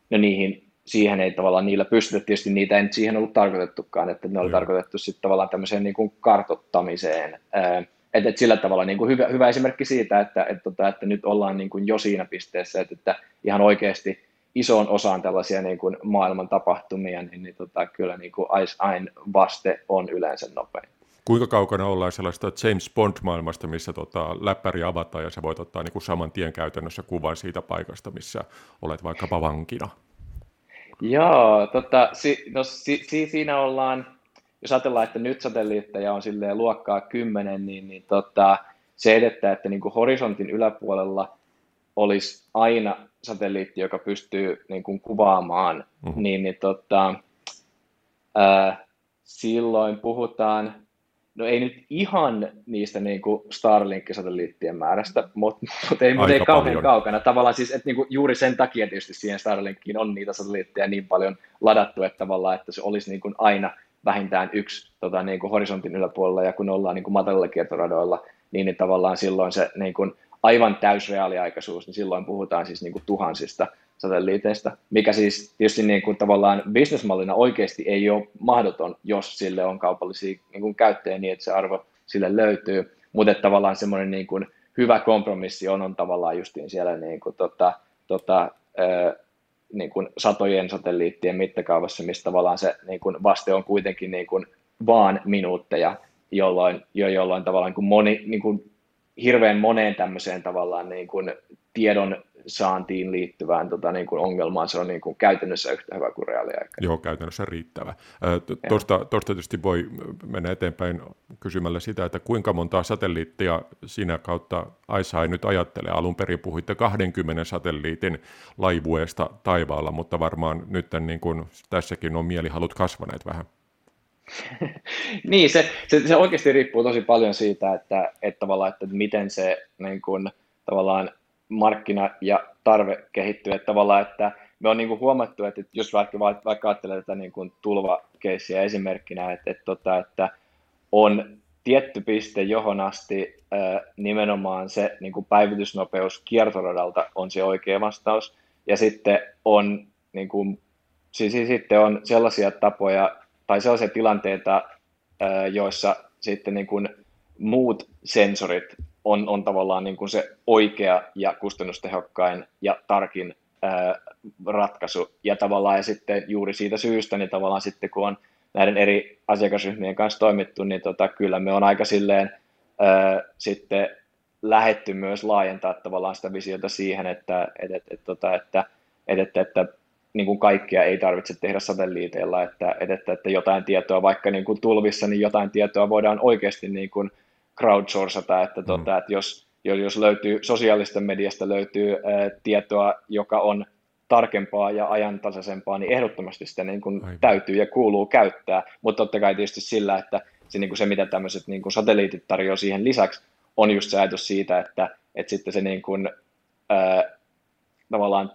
no niihin, siihen ei tavallaan niillä pystytä, tietysti niitä ei siihen ollut tarkoitettukaan, että ne oli mm. tarkoitettu sitten tavallaan tämmöiseen niin kuin kartottamiseen, että, että sillä tavalla niin kuin hyvä, hyvä esimerkki siitä, että, että, että, tota, että nyt ollaan niin kuin jo siinä pisteessä, että, että ihan oikeasti isoon osaan tällaisia niin kuin maailman tapahtumia, niin, niin tota, kyllä niin kuin Ain vaste on yleensä nopein. Kuinka kaukana ollaan sellaista James Bond-maailmasta, missä tota, läppäri avataan ja sä voit ottaa niin kuin saman tien käytännössä kuvan siitä paikasta, missä olet vaikkapa vankina? Joo, tota, si, no, si, si, siinä ollaan, jos ajatellaan, että nyt satelliitteja on silleen luokkaa 10, niin, niin tota, se edettää, että niin kuin horisontin yläpuolella olisi aina satelliitti, joka pystyy niin kuin kuvaamaan, mm-hmm. niin, niin tota, ää, silloin puhutaan, no ei nyt ihan niistä niin kuin Starlink-satelliittien määrästä, mutta mut ei, mut ei kauhean paljon. kaukana. Tavallaan siis, että niin kuin juuri sen takia tietysti siihen Starlinkiin on niitä satelliitteja niin paljon ladattu, että tavallaan, että se olisi niin kuin aina vähintään yksi tota, niin kuin horisontin yläpuolella, ja kun ollaan niin kuin matalilla kiertoradoilla, niin, niin tavallaan silloin se niin kuin aivan täysreaaliaikaisuus, niin silloin puhutaan siis niin kuin tuhansista satelliiteista, mikä siis tietysti niin kuin tavallaan bisnesmallina oikeasti ei ole mahdoton, jos sille on kaupallisia niin kuin käyttäjiä niin, että se arvo sille löytyy, mutta tavallaan semmoinen niin kuin hyvä kompromissi on, on tavallaan justiin siellä niin kuin tota, tota, niin kuin satojen satelliittien mittakaavassa, missä tavallaan se niin kuin vaste on kuitenkin niin kuin vaan minuutteja, jolloin, jo, jolloin tavallaan niin kuin moni, niin kuin hirveän moneen tämmöiseen tavallaan niin kuin tiedon saantiin liittyvään tota, niin kuin ongelmaan se on niin kuin käytännössä yhtä hyvä kuin reaaliaika. Joo, käytännössä riittävä. Tuosta, tietysti voi mennä eteenpäin kysymällä sitä, että kuinka monta satelliittia siinä kautta Aisa nyt ajattelee. Alun perin puhuitte 20 satelliitin laivueesta taivaalla, mutta varmaan nyt niin kuin tässäkin on mielihalut kasvaneet vähän. niin, se, se, se, oikeasti riippuu tosi paljon siitä, että, että, tavallaan, että miten se niin kuin, tavallaan markkina ja tarve kehittyy. Että tavallaan, että me on niin kuin huomattu, että jos vaikka, vaikka ajattelee tätä niin kuin tulvakeissiä esimerkkinä, että, että, tota, että on tietty piste, johon asti nimenomaan se niin kuin päivitysnopeus kiertoradalta on se oikea vastaus. Ja sitten on, niin kuin, siis, siis sitten on sellaisia tapoja tai sellaisia tilanteita, joissa sitten niin kuin muut sensorit on, on tavallaan niin kuin se oikea ja kustannustehokkain ja tarkin ää, ratkaisu. Ja tavallaan ja sitten juuri siitä syystä, niin tavallaan sitten kun on näiden eri asiakasryhmien kanssa toimittu, niin tota, kyllä me on aika silleen ää, sitten lähetty myös laajentaa tavallaan sitä visiota siihen, että, että, että, että, tota, että, että, että, että niin kuin kaikkea ei tarvitse tehdä satelliiteilla, että, että, että jotain tietoa vaikka niin kuin tulvissa, niin jotain tietoa voidaan oikeasti niin kuin crowdsourcata, että, mm. tota, että jos, jos löytyy sosiaalista mediasta löytyy ää, tietoa, joka on tarkempaa ja ajantasaisempaa, niin ehdottomasti sitä niin kuin täytyy ja kuuluu käyttää, mutta totta kai tietysti sillä, että se, niin kuin se mitä tämmöiset niin kuin satelliitit tarjoaa siihen lisäksi, on just se ajatus siitä, että, että sitten se niin kuin, ää, tavallaan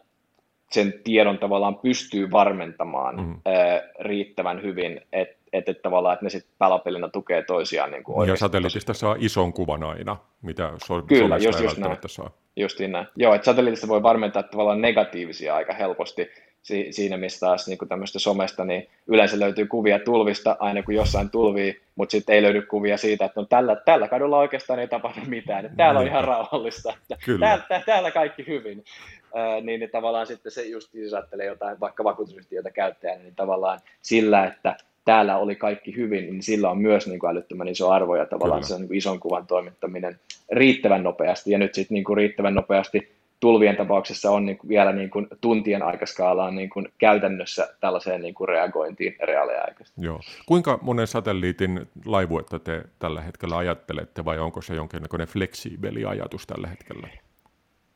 sen tiedon tavallaan pystyy varmentamaan mm. ää, riittävän hyvin, että että, että tavallaan, että ne sitten palapelina tukee toisiaan. Niin kuin ja satelliitista saa ison kuvan aina, mitä so- Kyllä, just, just näin. saa. Justiin näin. Joo, että satelliitista voi varmentaa tavallaan negatiivisia aika helposti si- siinä, missä taas niin kuin tämmöistä somesta, niin yleensä löytyy kuvia tulvista aina kun jossain tulvii, mutta sitten ei löydy kuvia siitä, että no tällä, tällä kadulla oikeastaan ei tapahdu mitään, että täällä on ihan rauhallista, että täällä, täällä kaikki hyvin. Äh, niin, niin tavallaan sitten se just, jos ajattelee jotain vaikka vakuutusyhtiötä käyttäjänä, niin tavallaan sillä, että täällä oli kaikki hyvin, niin sillä on myös niin kuin älyttömän iso arvo ja tavallaan Kyllä. se on niin kuin ison kuvan toimittaminen riittävän nopeasti. Ja nyt sitten niin kuin riittävän nopeasti tulvien tapauksessa on niin kuin vielä niin kuin tuntien aikaskaalaan niin kuin käytännössä tällaiseen niin kuin reagointiin reaaliaikaisesti. Joo. Kuinka monen satelliitin laivuetta te tällä hetkellä ajattelette vai onko se jonkinlainen fleksiibeli ajatus tällä hetkellä?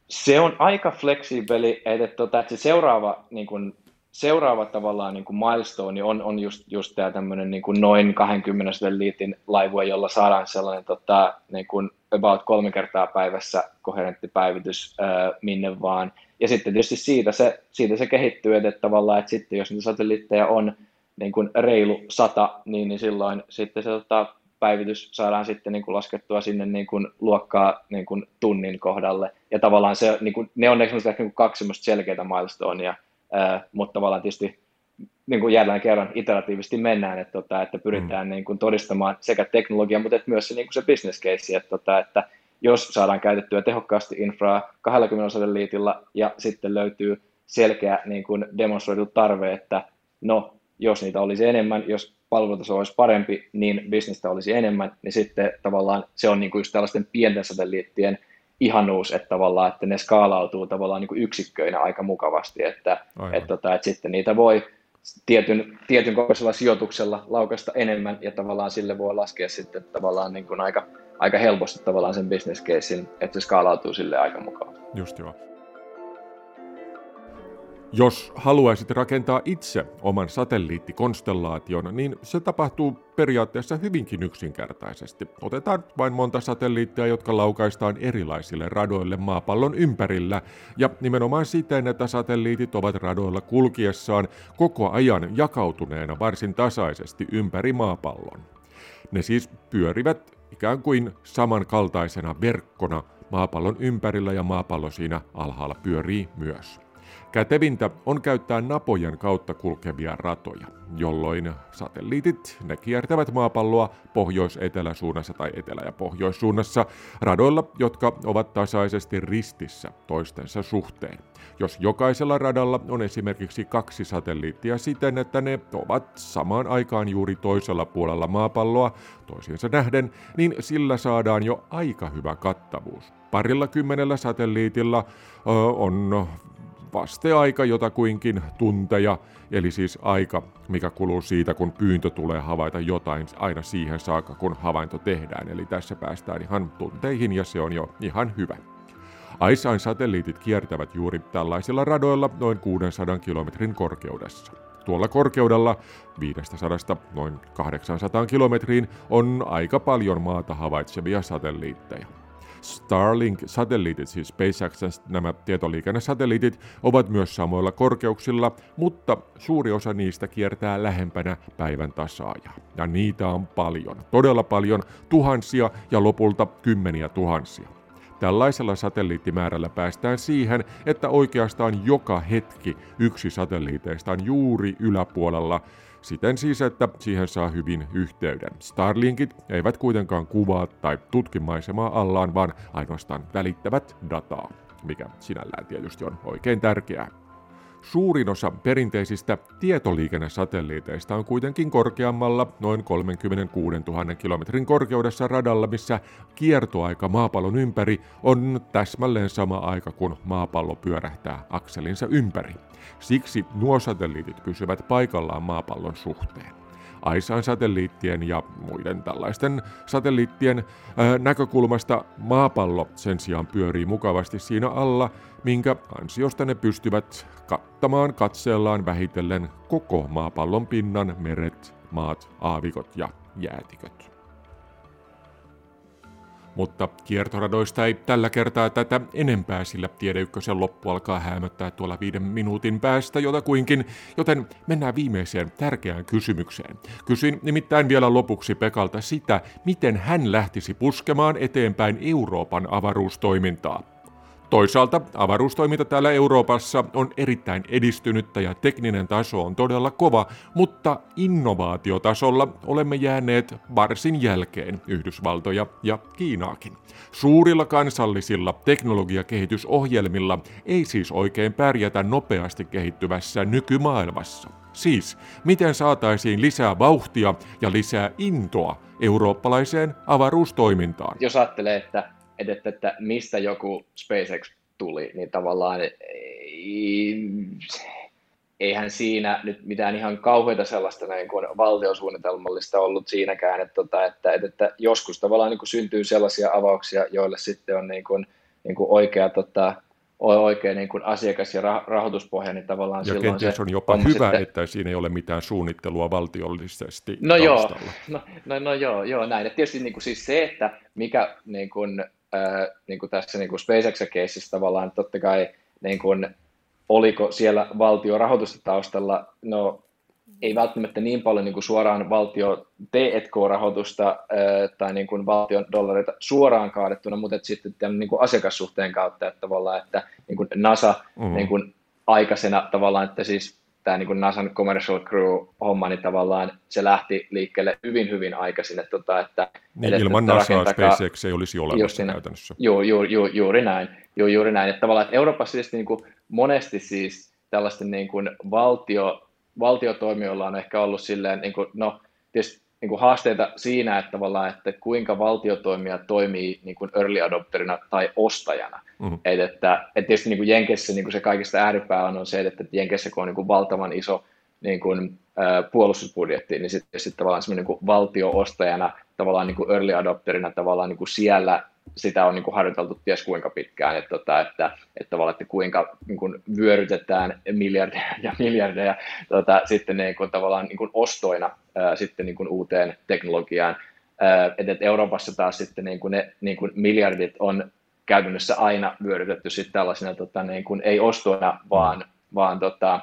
Se on aika fleksiibeli, että, tuota, että se seuraava niin kuin seuraava tavallaan niin kuin milestone on, on just, just tämä tämmöinen niin kuin noin 20 liitin laivue, jolla saadaan sellainen tota, niin kuin about kolme kertaa päivässä koherentti päivitys minne vaan. Ja sitten tietysti siitä se, siitä se kehittyy, että tavallaan, että sitten jos niitä satelliitteja on niin kuin reilu sata, niin, niin silloin sitten se tota, päivitys saadaan sitten niin kuin laskettua sinne niin kuin luokkaa niin kuin tunnin kohdalle. Ja tavallaan se, niin kuin, ne on ne niin kuin kaksi selkeitä milestonea, mutta tavallaan tietysti niin kuin jälleen kerran iteratiivisesti mennään, että, tota, että pyritään mm. niin kuin todistamaan sekä teknologia, mutta että myös se, niin kuin se business case, että, tota, että jos saadaan käytettyä tehokkaasti infraa 20 satelliitilla ja sitten löytyy selkeä niin kuin demonstroitu tarve, että no, jos niitä olisi enemmän, jos palvelutaso olisi parempi, niin bisnestä olisi enemmän, niin sitten tavallaan se on niin kuin just tällaisten pienten satelliittien ihanuus, että tavallaan, että ne skaalautuu tavallaan niin kuin yksikköinä aika mukavasti, että, että, tota, että sitten niitä voi tietyn, tietyn kokoisella sijoituksella laukasta enemmän ja tavallaan sille voi laskea sitten tavallaan niin kuin aika, aika helposti tavallaan sen business casein, että se skaalautuu sille aika mukavasti. Just joo. Jos haluaisit rakentaa itse oman satelliittikonstellaation, niin se tapahtuu periaatteessa hyvinkin yksinkertaisesti. Otetaan vain monta satelliittia, jotka laukaistaan erilaisille radoille maapallon ympärillä, ja nimenomaan siten, että satelliitit ovat radoilla kulkiessaan koko ajan jakautuneena varsin tasaisesti ympäri maapallon. Ne siis pyörivät ikään kuin samankaltaisena verkkona maapallon ympärillä ja maapallo siinä alhaalla pyörii myös. Kätevintä on käyttää napojen kautta kulkevia ratoja, jolloin satelliitit ne kiertävät maapalloa pohjois-eteläsuunnassa tai etelä- ja pohjoissuunnassa radoilla, jotka ovat tasaisesti ristissä toistensa suhteen. Jos jokaisella radalla on esimerkiksi kaksi satelliittia siten, että ne ovat samaan aikaan juuri toisella puolella maapalloa toisiinsa nähden, niin sillä saadaan jo aika hyvä kattavuus. Parilla kymmenellä satelliitilla ö, on vasteaika jotakuinkin tunteja, eli siis aika, mikä kuluu siitä, kun pyyntö tulee havaita jotain aina siihen saakka, kun havainto tehdään. Eli tässä päästään ihan tunteihin ja se on jo ihan hyvä. ICEYEn satelliitit kiertävät juuri tällaisilla radoilla noin 600 kilometrin korkeudessa. Tuolla korkeudella 500 noin 800 kilometriin on aika paljon maata havaitsevia satelliitteja. Starlink-satelliitit, siis SpaceXn nämä tietoliikennesatelliitit, ovat myös samoilla korkeuksilla, mutta suuri osa niistä kiertää lähempänä päivän tasaajaa. Ja niitä on paljon, todella paljon, tuhansia ja lopulta kymmeniä tuhansia. Tällaisella satelliittimäärällä päästään siihen, että oikeastaan joka hetki yksi satelliiteista on juuri yläpuolella, siten siis, että siihen saa hyvin yhteyden. Starlinkit eivät kuitenkaan kuvaa tai tutki maisemaa allaan, vaan ainoastaan välittävät dataa, mikä sinällään tietysti on oikein tärkeää. Suurin osa perinteisistä tietoliikennesatelliiteista on kuitenkin korkeammalla noin 36 000 kilometrin korkeudessa radalla, missä kiertoaika maapallon ympäri on täsmälleen sama aika kuin maapallo pyörähtää akselinsa ympäri. Siksi nuo satelliitit pysyvät paikallaan maapallon suhteen. ISAn satelliittien ja muiden tällaisten satelliittien ää, näkökulmasta maapallo sen sijaan pyörii mukavasti siinä alla, minkä ansiosta ne pystyvät kattamaan katseellaan vähitellen koko maapallon pinnan, meret, maat, aavikot ja jäätiköt. Mutta kiertoradoista ei tällä kertaa tätä enempää, sillä tiedeykkösen loppu alkaa häämöttää tuolla viiden minuutin päästä jotakuinkin, joten mennään viimeiseen tärkeään kysymykseen. Kysyin nimittäin vielä lopuksi Pekalta sitä, miten hän lähtisi puskemaan eteenpäin Euroopan avaruustoimintaa. Toisaalta avaruustoiminta täällä Euroopassa on erittäin edistynyttä ja tekninen taso on todella kova, mutta innovaatiotasolla olemme jääneet varsin jälkeen Yhdysvaltoja ja Kiinaakin. Suurilla kansallisilla teknologiakehitysohjelmilla ei siis oikein pärjätä nopeasti kehittyvässä nykymaailmassa. Siis, miten saataisiin lisää vauhtia ja lisää intoa eurooppalaiseen avaruustoimintaan? Jos ajattelee, että että, että mistä joku SpaceX tuli, niin tavallaan ei, eihän siinä nyt mitään ihan kauheita sellaista näin kuin valtiosuunnitelmallista ollut siinäkään, että, tota, että, että, että joskus tavallaan niin kuin syntyy sellaisia avauksia, joille sitten on niin kuin, niin kuin oikea tota, oikein niin kuin asiakas- ja rahoituspohja, niin tavallaan ja silloin kenties se on jopa on hyvä, sitten... että siinä ei ole mitään suunnittelua valtiollisesti No joo, taustalla. no, no, no joo, joo, näin. Et tietysti niin kuin siis se, että mikä niin kuin, ää, niin kuin tässä niin kuin SpaceX-keississä tavallaan totta kai niin kuin, oliko siellä valtiorahoitusta taustalla, no ei välttämättä niin paljon niin kuin suoraan valtio T&K-rahoitusta ää, tai niin kuin valtion dollareita suoraan kaadettuna, mutta että sitten tämän niin kuin asiakassuhteen kautta, että tavallaan, että niin kuin NASA mm. niin kuin aikaisena tavallaan, että siis tämä niin NASAn Commercial Crew-homma, niin tavallaan se lähti liikkeelle hyvin, hyvin aikaisin. Että, tota, että, niin että, ilman NASAa SpaceX ei olisi olemassa siinä, käytännössä. Joo, joo, joo, juuri näin. Joo, juuri näin. Että tavallaan, että Euroopassa siis niin kuin monesti siis tällaisten niin kuin valtio, valtiotoimijoilla on ehkä ollut silleen, niin kuin, no tietysti niin kuin haasteita siinä, että, tavallaan, että kuinka valtiotoimija toimii niin kuin early adopterina tai ostajana. Mm-hmm. Et, että, että tietysti niin kuin Jenkessä niin kuin se kaikista ääripää on, on se, että Jenkessä kun on niin kuin valtavan iso niin kuin, ä, puolustusbudjetti, niin sitten sit tavallaan semmoinen niin valtio-ostajana, tavallaan niin kuin early adopterina tavallaan niin kuin siellä sitä on niin kuin harjoiteltu ties kuinka pitkään, että, tota, että, että, tavallaan, että kuinka niin kuin vyörytetään miljardeja ja miljardeja tota, sitten niin kuin, tavallaan niin kuin ostoina ää, sitten niin kuin uuteen teknologiaan. Ää, että, että Euroopassa taas sitten niin kuin ne niin kuin miljardit on käytännössä aina vyörytetty sitten tällaisena tota, niin kuin, ei ostoina, vaan, vaan tota,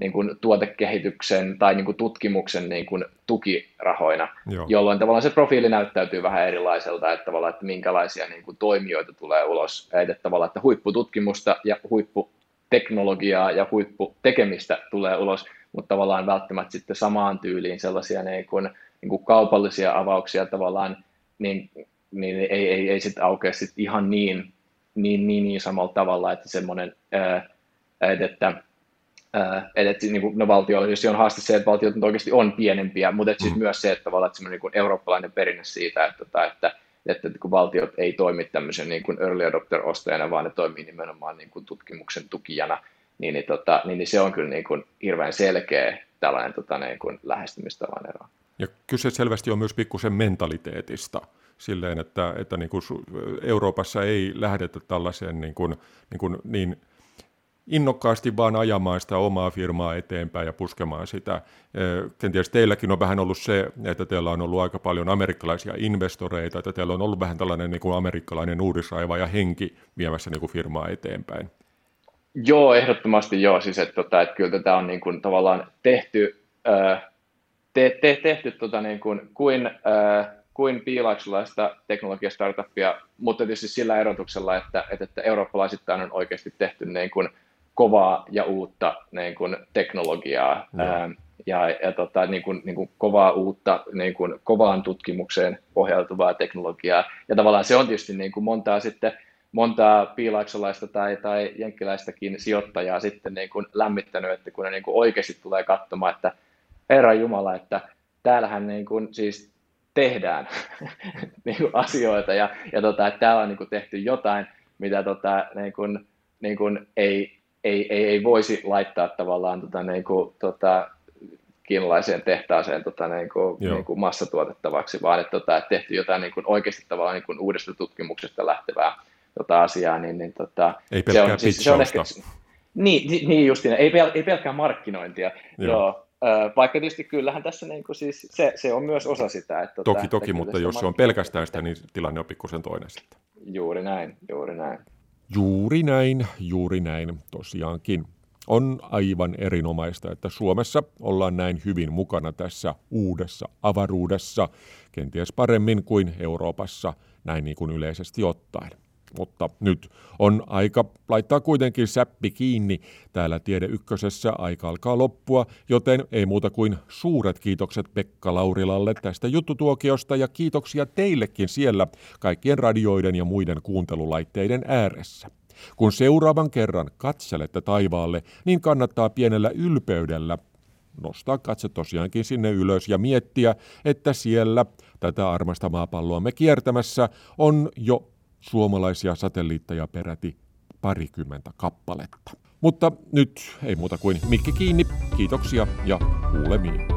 niin kuin tuotekehityksen tai niin kuin tutkimuksen niin kuin tukirahoina, Joo. jolloin tavallaan se profiili näyttäytyy vähän erilaiselta, että, tavallaan, että minkälaisia niin kuin toimijoita tulee ulos, että, tavallaan, että huippututkimusta ja huippu teknologiaa ja huipputekemistä tulee ulos, mutta tavallaan välttämättä sitten samaan tyyliin sellaisia niin kuin, niin kuin kaupallisia avauksia tavallaan, niin, niin ei, ei, ei sitten aukea sit ihan niin, niin, niin, niin samalla tavalla, että semmoinen, että, että että, niin kuin, no valtiolla jos on haaste se, että valtiot oikeasti on pienempiä, mutta että siis mm. myös se, että tavallaan että niin eurooppalainen perinne siitä, että, että, että, että kun valtiot ei toimi tämmöisen niin kuin early adopter-ostajana, vaan ne toimii nimenomaan niin kuin tutkimuksen tukijana, niin, niin, tota, niin, niin se on kyllä niin kuin hirveän selkeä tällainen tota, niin kuin lähestymistavan ero. Ja kyse selvästi on myös pikkusen mentaliteetista silleen, että, että niin kuin Euroopassa ei lähdetä tällaiseen niin, kuin, niin, kuin niin innokkaasti vaan ajamaan sitä omaa firmaa eteenpäin ja puskemaan sitä. Kenties teilläkin on vähän ollut se, että teillä on ollut aika paljon amerikkalaisia investoreita, että teillä on ollut vähän tällainen niin kuin amerikkalainen uudisraiva ja henki viemässä niin kuin firmaa eteenpäin. Joo, ehdottomasti joo. Siis, että, tota, että kyllä tätä on niin kuin, tavallaan tehty, te, te, tehty tota, niin kuin, kuin, kuin piilaukselaista teknologiastartuppia, mutta tietysti sillä erotuksella, että, että, että eurooppalaisittain on oikeasti tehty niin kuin, kovaa ja uutta niin kuin, teknologiaa no. ää, ja, ja tota, niin kuin, niin kuin kovaa uutta, niin kuin, kovaan tutkimukseen pohjautuvaa teknologiaa. Ja tavallaan se on tietysti niin kuin montaa sitten montaa piilaaksolaista tai, tai jenkkiläistäkin sijoittajaa sitten niin kuin lämmittänyt, että kun ne niin kuin oikeasti tulee katsomaan, että Herra Jumala, että täällähän niin kuin siis tehdään niin kuin asioita ja, ja tota, että täällä on niin kuin tehty jotain, mitä tota, niin kuin, niin kuin ei, ei, ei, ei voisi laittaa tavallaan tota, niin kuin, tota, kiinalaiseen tehtaaseen tota, niin kuin, niin kuin massatuotettavaksi, vaan että, tota, että tehty jotain niin kuin, oikeasti tavallaan niin kuin uudesta tutkimuksesta lähtevää tota, asiaa. Niin, niin, tota, ei se on, siis, se on ehkä, niin, niin justiin, ei, pel, ei pelkkää markkinointia. Joo. Joo. Vaikka tietysti kyllähän tässä niin kuin siis, se, se on myös osa sitä. Että, tota, toki, toki, mutta jos se on pelkästään sitä, niin tilanne on pikkusen toinen sitten. Juuri näin, juuri näin. Juuri näin, juuri näin tosiaankin. On aivan erinomaista, että Suomessa ollaan näin hyvin mukana tässä uudessa avaruudessa, kenties paremmin kuin Euroopassa, näin niin kuin yleisesti ottaen. Mutta nyt on aika laittaa kuitenkin säppi kiinni. Täällä Tiede Ykkösessä aika alkaa loppua, joten ei muuta kuin suuret kiitokset Pekka Laurilalle tästä juttutuokiosta ja kiitoksia teillekin siellä kaikkien radioiden ja muiden kuuntelulaitteiden ääressä. Kun seuraavan kerran katselette taivaalle, niin kannattaa pienellä ylpeydellä nostaa katse tosiaankin sinne ylös ja miettiä, että siellä tätä armasta maapalloamme kiertämässä on jo suomalaisia satelliitteja peräti parikymmentä kappaletta. Mutta nyt ei muuta kuin mikki kiinni, kiitoksia ja kuulemiin.